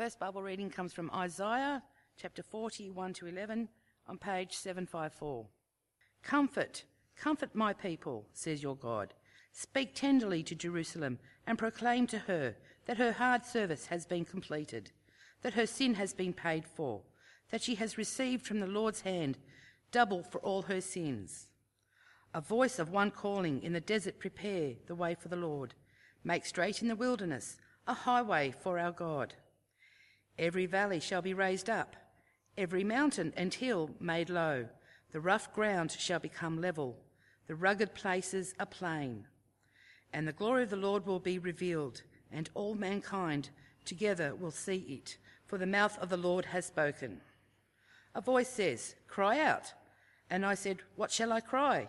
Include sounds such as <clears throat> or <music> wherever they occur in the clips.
First Bible reading comes from Isaiah chapter 40, 1 to 11, on page 754. Comfort, comfort my people, says your God. Speak tenderly to Jerusalem and proclaim to her that her hard service has been completed, that her sin has been paid for, that she has received from the Lord's hand double for all her sins. A voice of one calling in the desert, prepare the way for the Lord. Make straight in the wilderness a highway for our God. Every valley shall be raised up, every mountain and hill made low. The rough ground shall become level, the rugged places a plain. And the glory of the Lord will be revealed, and all mankind together will see it, for the mouth of the Lord has spoken. A voice says, Cry out. And I said, What shall I cry?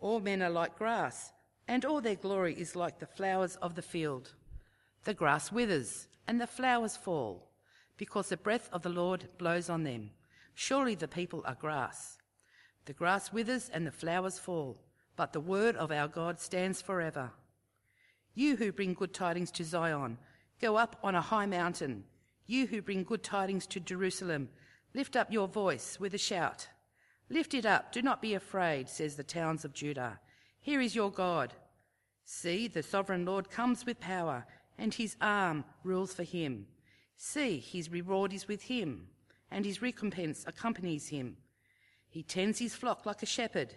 All men are like grass, and all their glory is like the flowers of the field. The grass withers, and the flowers fall, because the breath of the Lord blows on them. Surely the people are grass. The grass withers and the flowers fall, but the word of our God stands forever. You who bring good tidings to Zion, go up on a high mountain. You who bring good tidings to Jerusalem, lift up your voice with a shout. Lift it up, do not be afraid, says the towns of Judah. Here is your God. See, the sovereign Lord comes with power, and his arm rules for him. See, his reward is with him, and his recompense accompanies him. He tends his flock like a shepherd.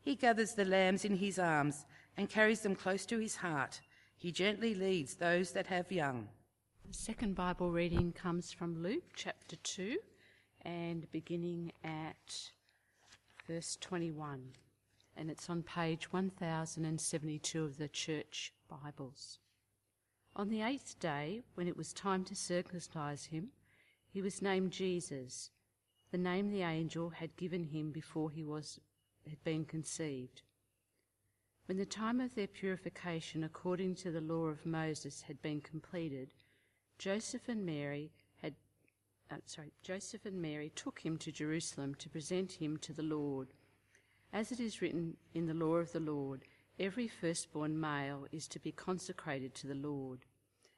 He gathers the lambs in his arms and carries them close to his heart. He gently leads those that have young. The second Bible reading comes from Luke chapter 2 and beginning at verse 21. And it's on page 1072 of the Church Bibles. On the eighth day, when it was time to circumcise him, he was named Jesus, the name the angel had given him before he was had been conceived. When the time of their purification according to the law of Moses had been completed, Joseph and Mary had uh, sorry, Joseph and Mary took him to Jerusalem to present him to the Lord. As it is written in the law of the Lord, every firstborn male is to be consecrated to the Lord,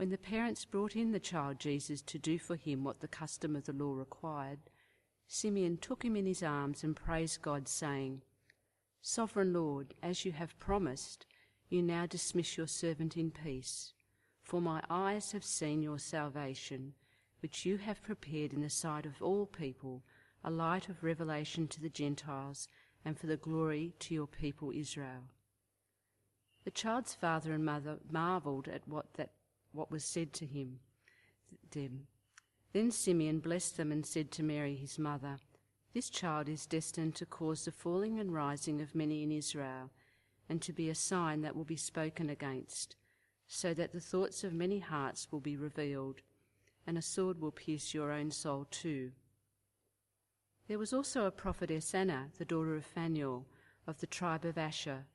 When the parents brought in the child Jesus to do for him what the custom of the law required, Simeon took him in his arms and praised God, saying, Sovereign Lord, as you have promised, you now dismiss your servant in peace. For my eyes have seen your salvation which you have prepared in the sight of all people, a light of revelation to the Gentiles, and for the glory to your people Israel. The child's father and mother marveled at what that what was said to him. Then Simeon blessed them and said to Mary his mother, This child is destined to cause the falling and rising of many in Israel, and to be a sign that will be spoken against, so that the thoughts of many hearts will be revealed and a sword will pierce your own soul too. There was also a prophetess Anna, the daughter of Phanuel, of the tribe of Asher.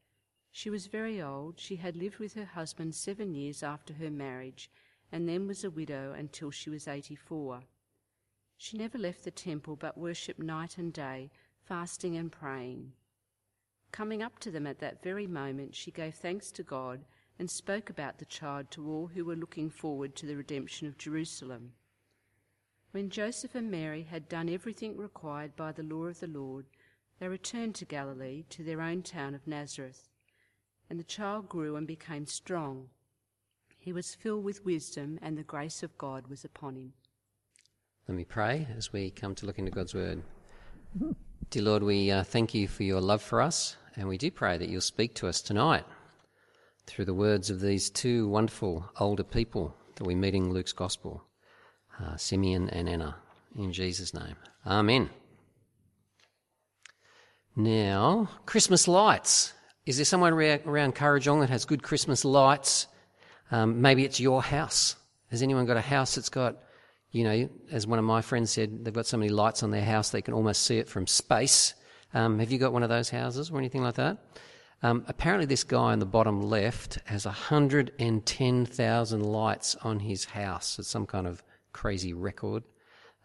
She was very old. She had lived with her husband seven years after her marriage, and then was a widow until she was eighty four. She never left the temple but worshipped night and day, fasting and praying. Coming up to them at that very moment, she gave thanks to God and spoke about the child to all who were looking forward to the redemption of Jerusalem. When Joseph and Mary had done everything required by the law of the Lord, they returned to Galilee, to their own town of Nazareth. And the child grew and became strong. He was filled with wisdom, and the grace of God was upon him. Let me pray as we come to look into God's Word. Dear Lord, we uh, thank you for your love for us, and we do pray that you'll speak to us tonight through the words of these two wonderful older people that we meet in Luke's Gospel, uh, Simeon and Anna. In Jesus' name. Amen. Now, Christmas lights. Is there someone around Kurrajong that has good Christmas lights? Um, maybe it's your house. Has anyone got a house that's got you know, as one of my friends said, they've got so many lights on their house they can almost see it from space. Um, have you got one of those houses or anything like that? Um, apparently, this guy on the bottom left has 110,000 lights on his house. It's some kind of crazy record.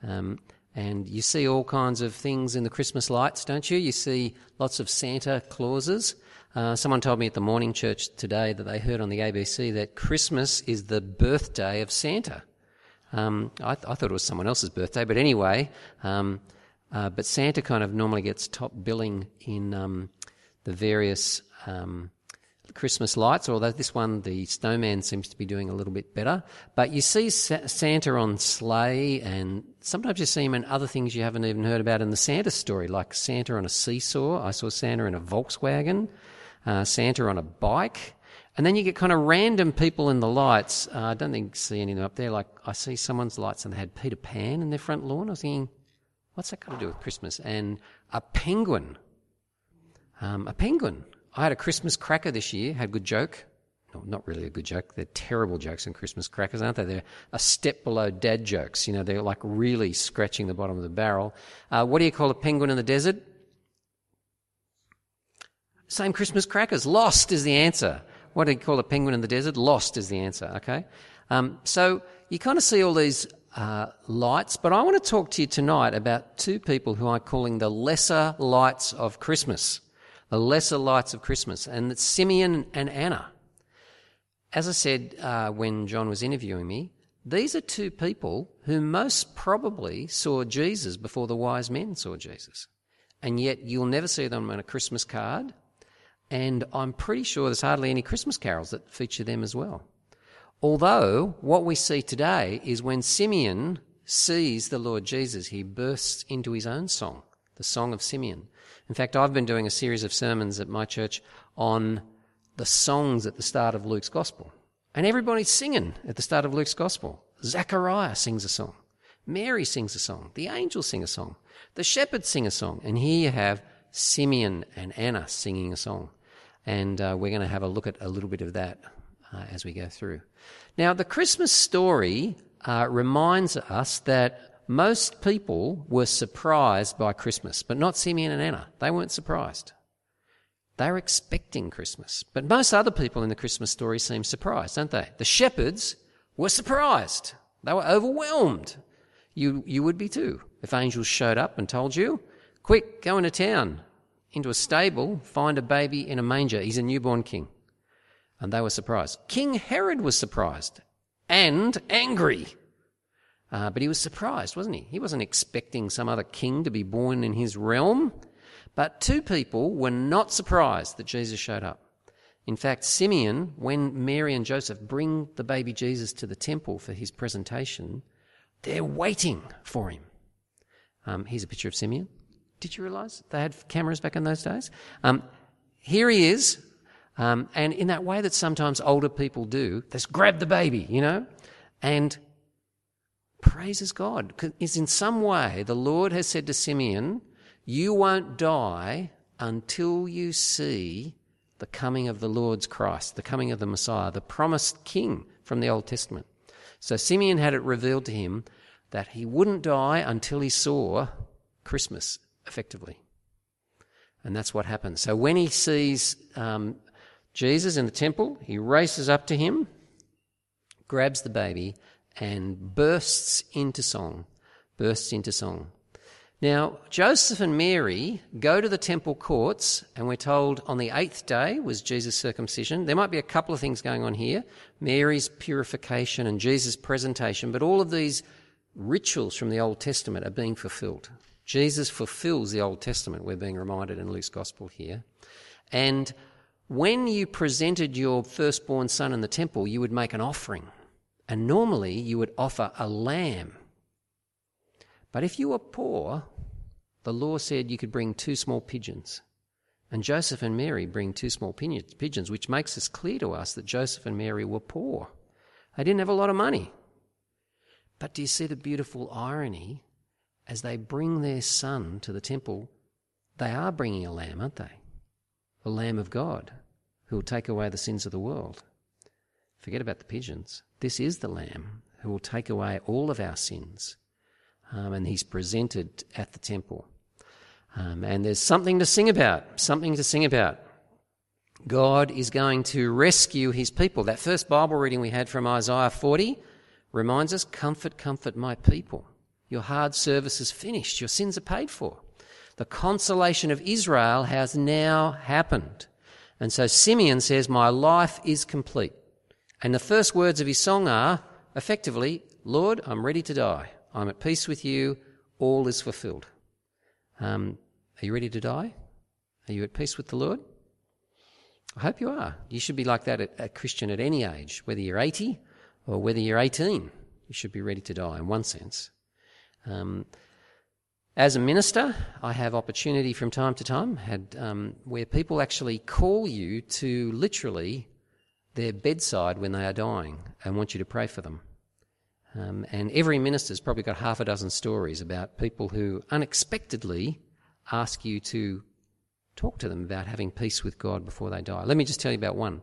Um, and you see all kinds of things in the Christmas lights, don't you? You see lots of Santa Clauses. Uh, someone told me at the morning church today that they heard on the ABC that Christmas is the birthday of Santa. Um, I, th- I, thought it was someone else's birthday, but anyway, um, uh, but Santa kind of normally gets top billing in um, the various um, Christmas lights, although this one, the snowman seems to be doing a little bit better. But you see Sa- Santa on sleigh, and sometimes you see him in other things you haven't even heard about in the Santa story, like Santa on a seesaw. I saw Santa in a Volkswagen, uh, Santa on a bike. And then you get kind of random people in the lights. Uh, I don't think see any of them up there. Like I see someone's lights and they had Peter Pan in their front lawn. I was thinking, what's that got to do with Christmas? And a penguin. Um, a penguin. I had a Christmas cracker this year. Had a good joke. No, not really a good joke. They're terrible jokes in Christmas crackers, aren't they? They're a step below dad jokes. You know, they're like really scratching the bottom of the barrel. Uh, what do you call a penguin in the desert? Same Christmas crackers. Lost is the answer. What do you call a penguin in the desert? Lost is the answer, okay? Um, so you kind of see all these uh, lights, but I want to talk to you tonight about two people who I'm calling the lesser lights of Christmas. The lesser lights of Christmas, and it's Simeon and Anna. As I said uh, when John was interviewing me, these are two people who most probably saw Jesus before the wise men saw Jesus. And yet you'll never see them on a Christmas card and I'm pretty sure there's hardly any Christmas carols that feature them as well. Although, what we see today is when Simeon sees the Lord Jesus, he bursts into his own song, the Song of Simeon. In fact, I've been doing a series of sermons at my church on the songs at the start of Luke's Gospel. And everybody's singing at the start of Luke's Gospel. Zechariah sings a song. Mary sings a song. The angels sing a song. The shepherds sing a song. And here you have Simeon and Anna singing a song and uh, we're going to have a look at a little bit of that uh, as we go through. Now, the Christmas story uh, reminds us that most people were surprised by Christmas, but not Simeon and Anna. They weren't surprised. They were expecting Christmas. But most other people in the Christmas story seem surprised, don't they? The shepherds were surprised. They were overwhelmed. You, you would be too if angels showed up and told you, quick, go into town into a stable, find a baby in a manger. He's a newborn king. And they were surprised. King Herod was surprised and angry. Uh, but he was surprised, wasn't he? He wasn't expecting some other king to be born in his realm. But two people were not surprised that Jesus showed up. In fact, Simeon, when Mary and Joseph bring the baby Jesus to the temple for his presentation, they're waiting for him. Um, here's a picture of Simeon. Did you realize they had cameras back in those days? Um, here he is, um, and in that way that sometimes older people do, just grab the baby, you know, and praises God. Is in some way the Lord has said to Simeon, "You won't die until you see the coming of the Lord's Christ, the coming of the Messiah, the promised King from the Old Testament." So Simeon had it revealed to him that he wouldn't die until he saw Christmas effectively. And that's what happens. So when he sees um, Jesus in the temple, he races up to him, grabs the baby, and bursts into song. Bursts into song. Now, Joseph and Mary go to the temple courts, and we're told on the eighth day was Jesus' circumcision. There might be a couple of things going on here Mary's purification and Jesus' presentation, but all of these rituals from the Old Testament are being fulfilled. Jesus fulfills the Old Testament, we're being reminded in Luke's Gospel here. And when you presented your firstborn son in the temple, you would make an offering. And normally you would offer a lamb. But if you were poor, the law said you could bring two small pigeons. And Joseph and Mary bring two small pigeons, which makes it clear to us that Joseph and Mary were poor. They didn't have a lot of money. But do you see the beautiful irony as they bring their son to the temple, they are bringing a lamb, aren't they? The Lamb of God, who will take away the sins of the world. Forget about the pigeons. This is the Lamb who will take away all of our sins. Um, and he's presented at the temple. Um, and there's something to sing about, something to sing about. God is going to rescue his people. That first Bible reading we had from Isaiah 40 reminds us comfort, comfort my people. Your hard service is finished, your sins are paid for. The consolation of Israel has now happened. And so Simeon says, My life is complete. And the first words of his song are effectively, Lord, I'm ready to die. I'm at peace with you. All is fulfilled. Um, are you ready to die? Are you at peace with the Lord? I hope you are. You should be like that at a Christian at any age, whether you're 80 or whether you're 18. You should be ready to die in one sense. Um, as a minister, I have opportunity from time to time had um, where people actually call you to literally their bedside when they are dying and want you to pray for them. Um, and every minister's probably got half a dozen stories about people who unexpectedly ask you to talk to them about having peace with God before they die. Let me just tell you about one.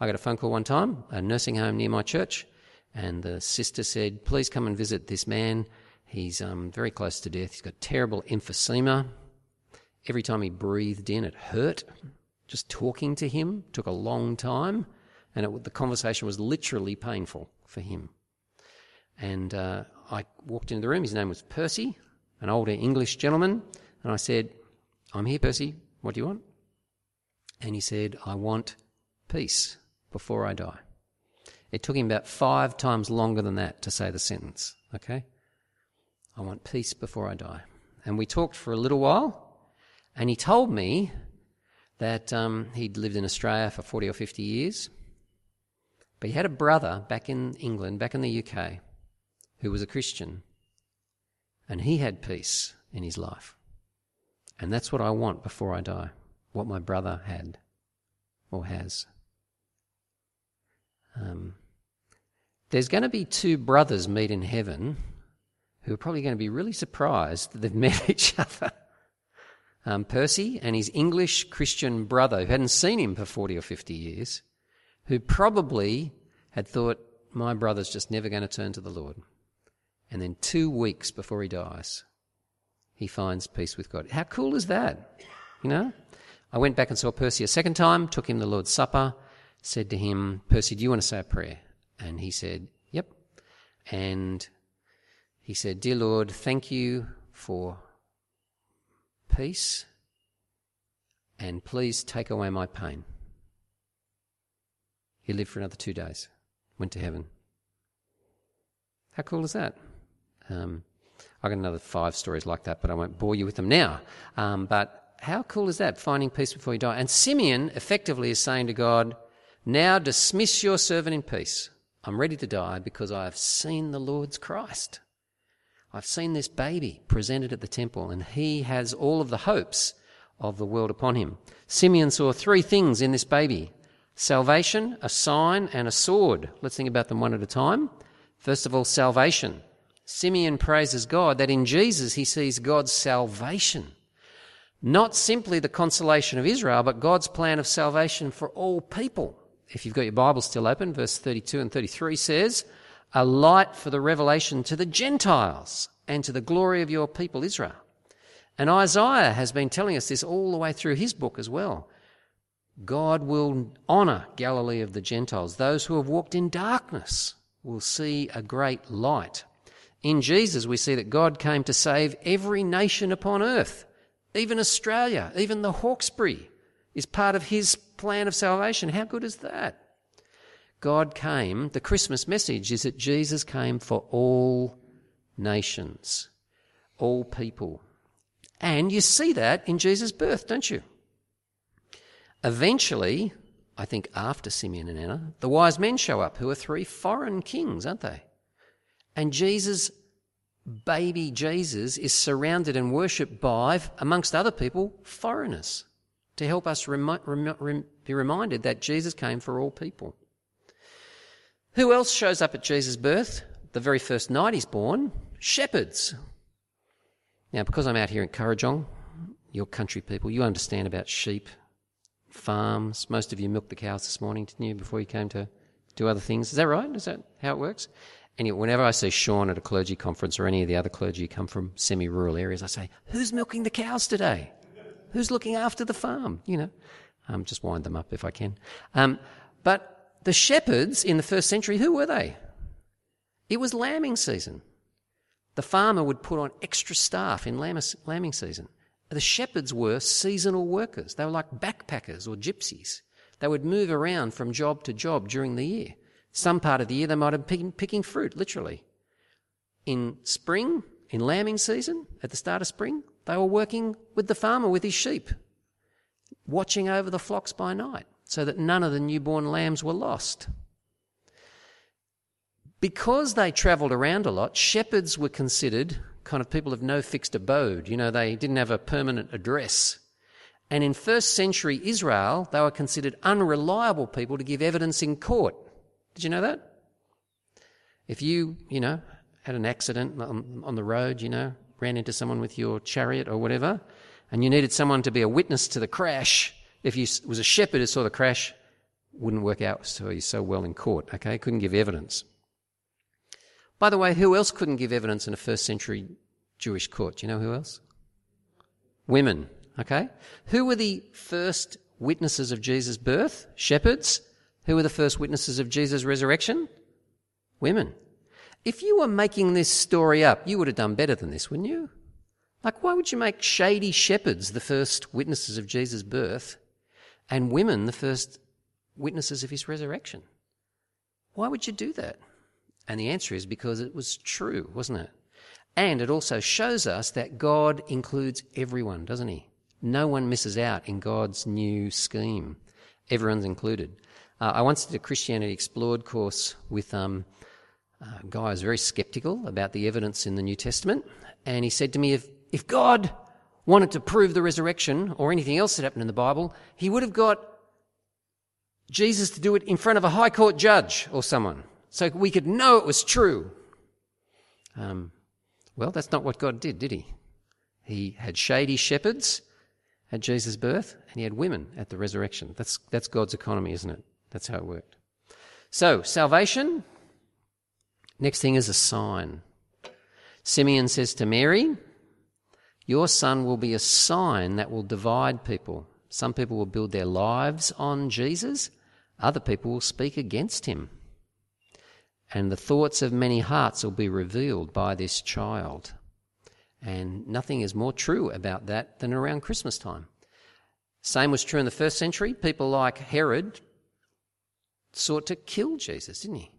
I got a phone call one time, a nursing home near my church, and the sister said, Please come and visit this man. He's um, very close to death. He's got terrible emphysema. Every time he breathed in, it hurt. Just talking to him took a long time, and it, the conversation was literally painful for him. And uh, I walked into the room. His name was Percy, an older English gentleman. And I said, I'm here, Percy. What do you want? And he said, I want peace before I die. It took him about five times longer than that to say the sentence, okay? I want peace before I die. And we talked for a little while, and he told me that um, he'd lived in Australia for 40 or 50 years, but he had a brother back in England, back in the UK, who was a Christian, and he had peace in his life. And that's what I want before I die, what my brother had or has. Um, there's going to be two brothers meet in heaven who are probably going to be really surprised that they've <laughs> met each other. Um, Percy and his English Christian brother, who hadn't seen him for 40 or 50 years, who probably had thought, my brother's just never going to turn to the Lord. And then two weeks before he dies, he finds peace with God. How cool is that? You know? I went back and saw Percy a second time, took him the Lord's Supper, said to him, Percy, do you want to say a prayer? And he said, Yep. And he said, Dear Lord, thank you for peace, and please take away my pain. He lived for another two days, went to heaven. How cool is that? Um, I've got another five stories like that, but I won't bore you with them now. Um, but how cool is that, finding peace before you die? And Simeon effectively is saying to God, Now dismiss your servant in peace. I'm ready to die because I have seen the Lord's Christ. I've seen this baby presented at the temple, and he has all of the hopes of the world upon him. Simeon saw three things in this baby salvation, a sign, and a sword. Let's think about them one at a time. First of all, salvation. Simeon praises God that in Jesus he sees God's salvation. Not simply the consolation of Israel, but God's plan of salvation for all people. If you've got your Bible still open, verse 32 and 33 says, A light for the revelation to the Gentiles and to the glory of your people Israel. And Isaiah has been telling us this all the way through his book as well. God will honour Galilee of the Gentiles. Those who have walked in darkness will see a great light. In Jesus, we see that God came to save every nation upon earth, even Australia, even the Hawkesbury is part of his plan of salvation. How good is that? God came, the Christmas message is that Jesus came for all nations, all people. And you see that in Jesus' birth, don't you? Eventually, I think after Simeon and Anna, the wise men show up, who are three foreign kings, aren't they? And Jesus, baby Jesus, is surrounded and worshipped by, amongst other people, foreigners to help us remi- rem- be reminded that Jesus came for all people. Who else shows up at Jesus' birth? The very first night he's born? Shepherds. Now, because I'm out here in Kurrajong, your country people, you understand about sheep, farms. Most of you milked the cows this morning, didn't you, before you came to do other things? Is that right? Is that how it works? Anyway, whenever I see Sean at a clergy conference or any of the other clergy who come from semi rural areas, I say, Who's milking the cows today? Who's looking after the farm? You know, um, just wind them up if I can. Um, but the shepherds in the first century, who were they? It was lambing season. The farmer would put on extra staff in lambing season. The shepherds were seasonal workers. They were like backpackers or gypsies. They would move around from job to job during the year. Some part of the year they might have been picking fruit, literally. In spring, in lambing season, at the start of spring, they were working with the farmer with his sheep, watching over the flocks by night so that none of the newborn lambs were lost. Because they travelled around a lot, shepherds were considered kind of people of no fixed abode. You know, they didn't have a permanent address. And in first century Israel, they were considered unreliable people to give evidence in court. Did you know that? If you, you know, had an accident on, on the road, you know, ran into someone with your chariot or whatever, and you needed someone to be a witness to the crash, if you was a shepherd who saw the crash, wouldn't work out so, so well in court, okay? Couldn't give evidence. By the way, who else couldn't give evidence in a first century Jewish court? Do you know who else? Women, okay? Who were the first witnesses of Jesus' birth? Shepherds. Who were the first witnesses of Jesus' resurrection? Women. If you were making this story up, you would have done better than this, wouldn't you? Like, why would you make shady shepherds the first witnesses of Jesus' birth and women the first witnesses of his resurrection? Why would you do that? And the answer is because it was true, wasn't it? And it also shows us that God includes everyone, doesn't he? No one misses out in God's new scheme. Everyone's included. Uh, I once did a Christianity Explored course with um, a guy who was very skeptical about the evidence in the New Testament. And he said to me, if, if God wanted to prove the resurrection or anything else that happened in the Bible, he would have got Jesus to do it in front of a high court judge or someone so we could know it was true. Um, well, that's not what God did, did he? He had shady shepherds at Jesus' birth, and he had women at the resurrection. That's, that's God's economy, isn't it? That's how it worked. So, salvation. Next thing is a sign. Simeon says to Mary, Your son will be a sign that will divide people. Some people will build their lives on Jesus, other people will speak against him and the thoughts of many hearts will be revealed by this child. And nothing is more true about that than around Christmas time. Same was true in the first century. People like Herod sought to kill Jesus, didn't he?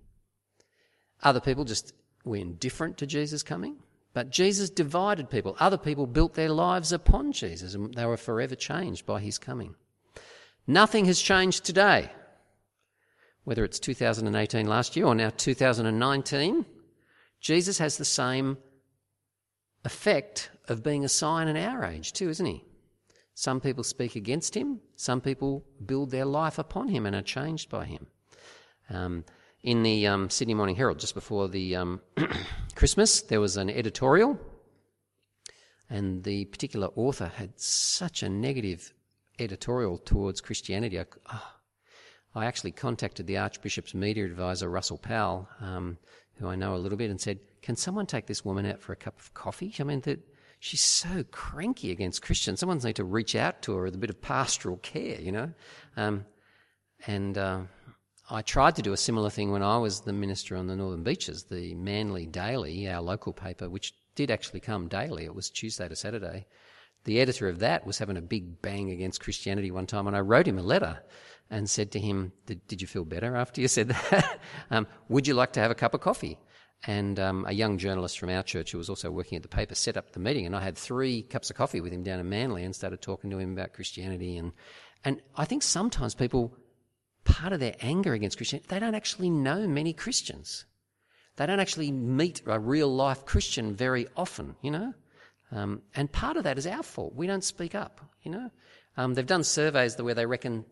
Other people just were indifferent to Jesus coming. But Jesus divided people. Other people built their lives upon Jesus and they were forever changed by his coming. Nothing has changed today whether it's 2018 last year or now 2019, Jesus has the same effect of being a sign in our age too, isn't he? Some people speak against him, some people build their life upon him and are changed by him. Um, in the um, Sydney Morning Herald, just before the um, <clears throat> Christmas, there was an editorial, and the particular author had such a negative editorial towards Christianity. I, oh, I actually contacted the Archbishop's media advisor, Russell Powell, um, who I know a little bit, and said, Can someone take this woman out for a cup of coffee? I mean, that she's so cranky against Christians. Someone's need to reach out to her with a bit of pastoral care, you know? Um, and uh, I tried to do a similar thing when I was the minister on the Northern Beaches, the Manly Daily, our local paper, which did actually come daily. It was Tuesday to Saturday. The editor of that was having a big bang against Christianity one time, and I wrote him a letter and said to him, Did, did you feel better after you said that? <laughs> um, would you like to have a cup of coffee? And um, a young journalist from our church who was also working at the paper set up the meeting, and I had three cups of coffee with him down in Manly and started talking to him about Christianity. And, and I think sometimes people, part of their anger against Christianity, they don't actually know many Christians. They don't actually meet a real life Christian very often, you know? Um, and part of that is our fault. We don't speak up, you know? Um, they've done surveys where they reckon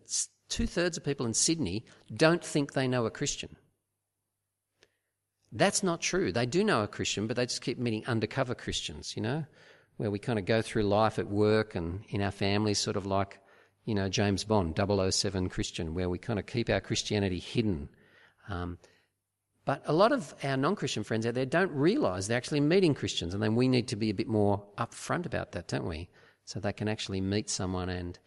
two thirds of people in Sydney don't think they know a Christian. That's not true. They do know a Christian, but they just keep meeting undercover Christians, you know, where we kind of go through life at work and in our families, sort of like, you know, James Bond, 007 Christian, where we kind of keep our Christianity hidden. Um, But a lot of our non Christian friends out there don't realise they're actually meeting Christians, and then we need to be a bit more upfront about that, don't we? So they can actually meet someone and,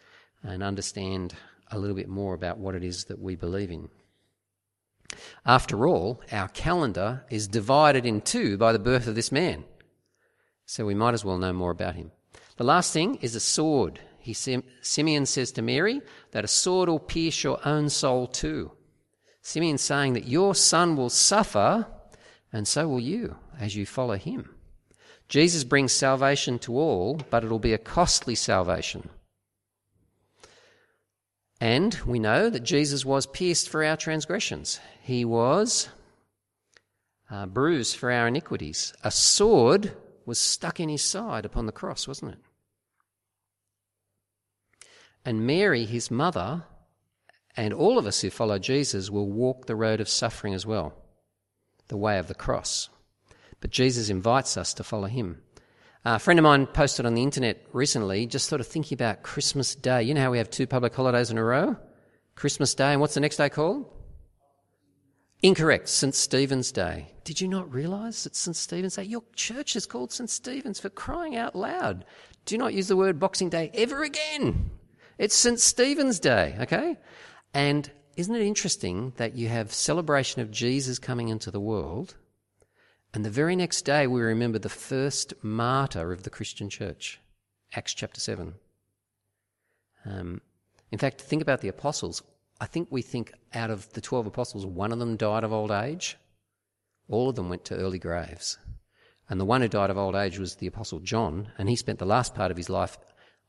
and understand a little bit more about what it is that we believe in. After all, our calendar is divided in two by the birth of this man. So we might as well know more about him. The last thing is a sword. He, Simeon says to Mary that a sword will pierce your own soul too. Simeon saying that your son will suffer, and so will you as you follow him. Jesus brings salvation to all, but it'll be a costly salvation. And we know that Jesus was pierced for our transgressions. He was uh, bruised for our iniquities. A sword was stuck in his side upon the cross, wasn't it? And Mary, his mother, and all of us who follow Jesus will walk the road of suffering as well, the way of the cross. But Jesus invites us to follow him. A friend of mine posted on the internet recently, just sort of thinking about Christmas Day. You know how we have two public holidays in a row? Christmas Day, and what's the next day called? Incorrect, St. Stephen's Day. Did you not realise it's St. Stephen's Day? Your church is called St. Stephen's for crying out loud. Do not use the word Boxing Day ever again. It's St. Stephen's Day, okay? And isn't it interesting that you have celebration of Jesus coming into the world, and the very next day we remember the first martyr of the Christian church, Acts chapter 7. Um, in fact, think about the apostles. I think we think out of the 12 apostles, one of them died of old age. All of them went to early graves. And the one who died of old age was the apostle John, and he spent the last part of his life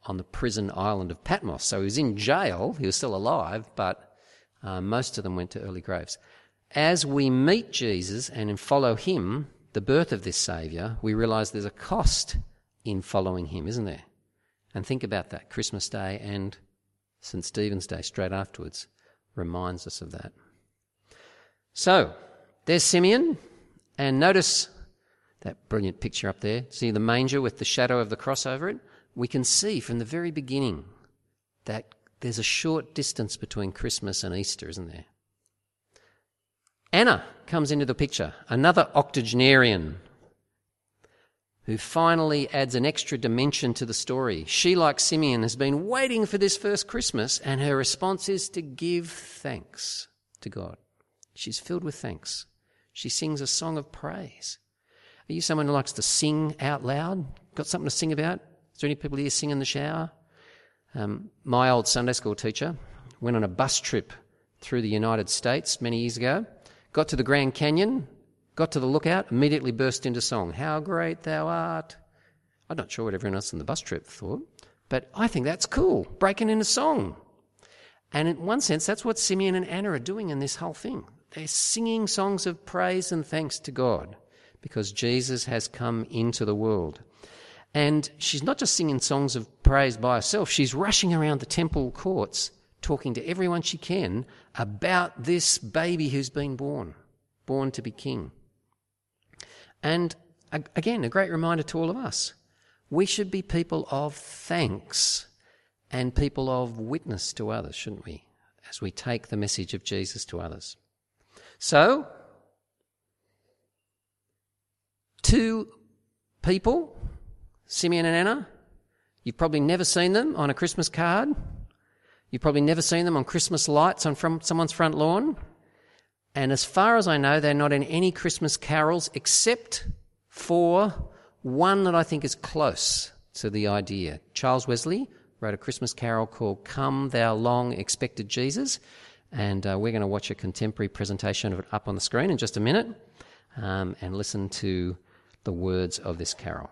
on the prison island of Patmos. So he was in jail, he was still alive, but uh, most of them went to early graves. As we meet Jesus and follow him, the birth of this Saviour, we realise there's a cost in following him, isn't there? And think about that. Christmas Day and St. Stephen's Day straight afterwards reminds us of that. So, there's Simeon, and notice that brilliant picture up there. See the manger with the shadow of the cross over it? we can see from the very beginning that there's a short distance between Christmas and Easter, isn't there? Anna comes into the picture, another octogenarian who finally adds an extra dimension to the story. She, like Simeon, has been waiting for this first Christmas, and her response is to give thanks to God. She's filled with thanks. She sings a song of praise. Are you someone who likes to sing out loud? Got something to sing about? Is there any people here sing in the shower? Um, my old Sunday school teacher went on a bus trip through the United States many years ago, got to the Grand Canyon, got to the lookout, immediately burst into song. How great thou art. I'm not sure what everyone else in the bus trip thought, but I think that's cool, breaking into song. And in one sense, that's what Simeon and Anna are doing in this whole thing. They're singing songs of praise and thanks to God because Jesus has come into the world. And she's not just singing songs of praise by herself, she's rushing around the temple courts talking to everyone she can about this baby who's been born, born to be king. And again, a great reminder to all of us we should be people of thanks and people of witness to others, shouldn't we? As we take the message of Jesus to others. So, two people Simeon and Anna. You've probably never seen them on a Christmas card. You've probably never seen them on Christmas lights on from someone's front lawn. And as far as I know, they're not in any Christmas carols except for one that I think is close to the idea. Charles Wesley wrote a Christmas carol called Come Thou Long Expected Jesus. And uh, we're going to watch a contemporary presentation of it up on the screen in just a minute um, and listen to the words of this carol.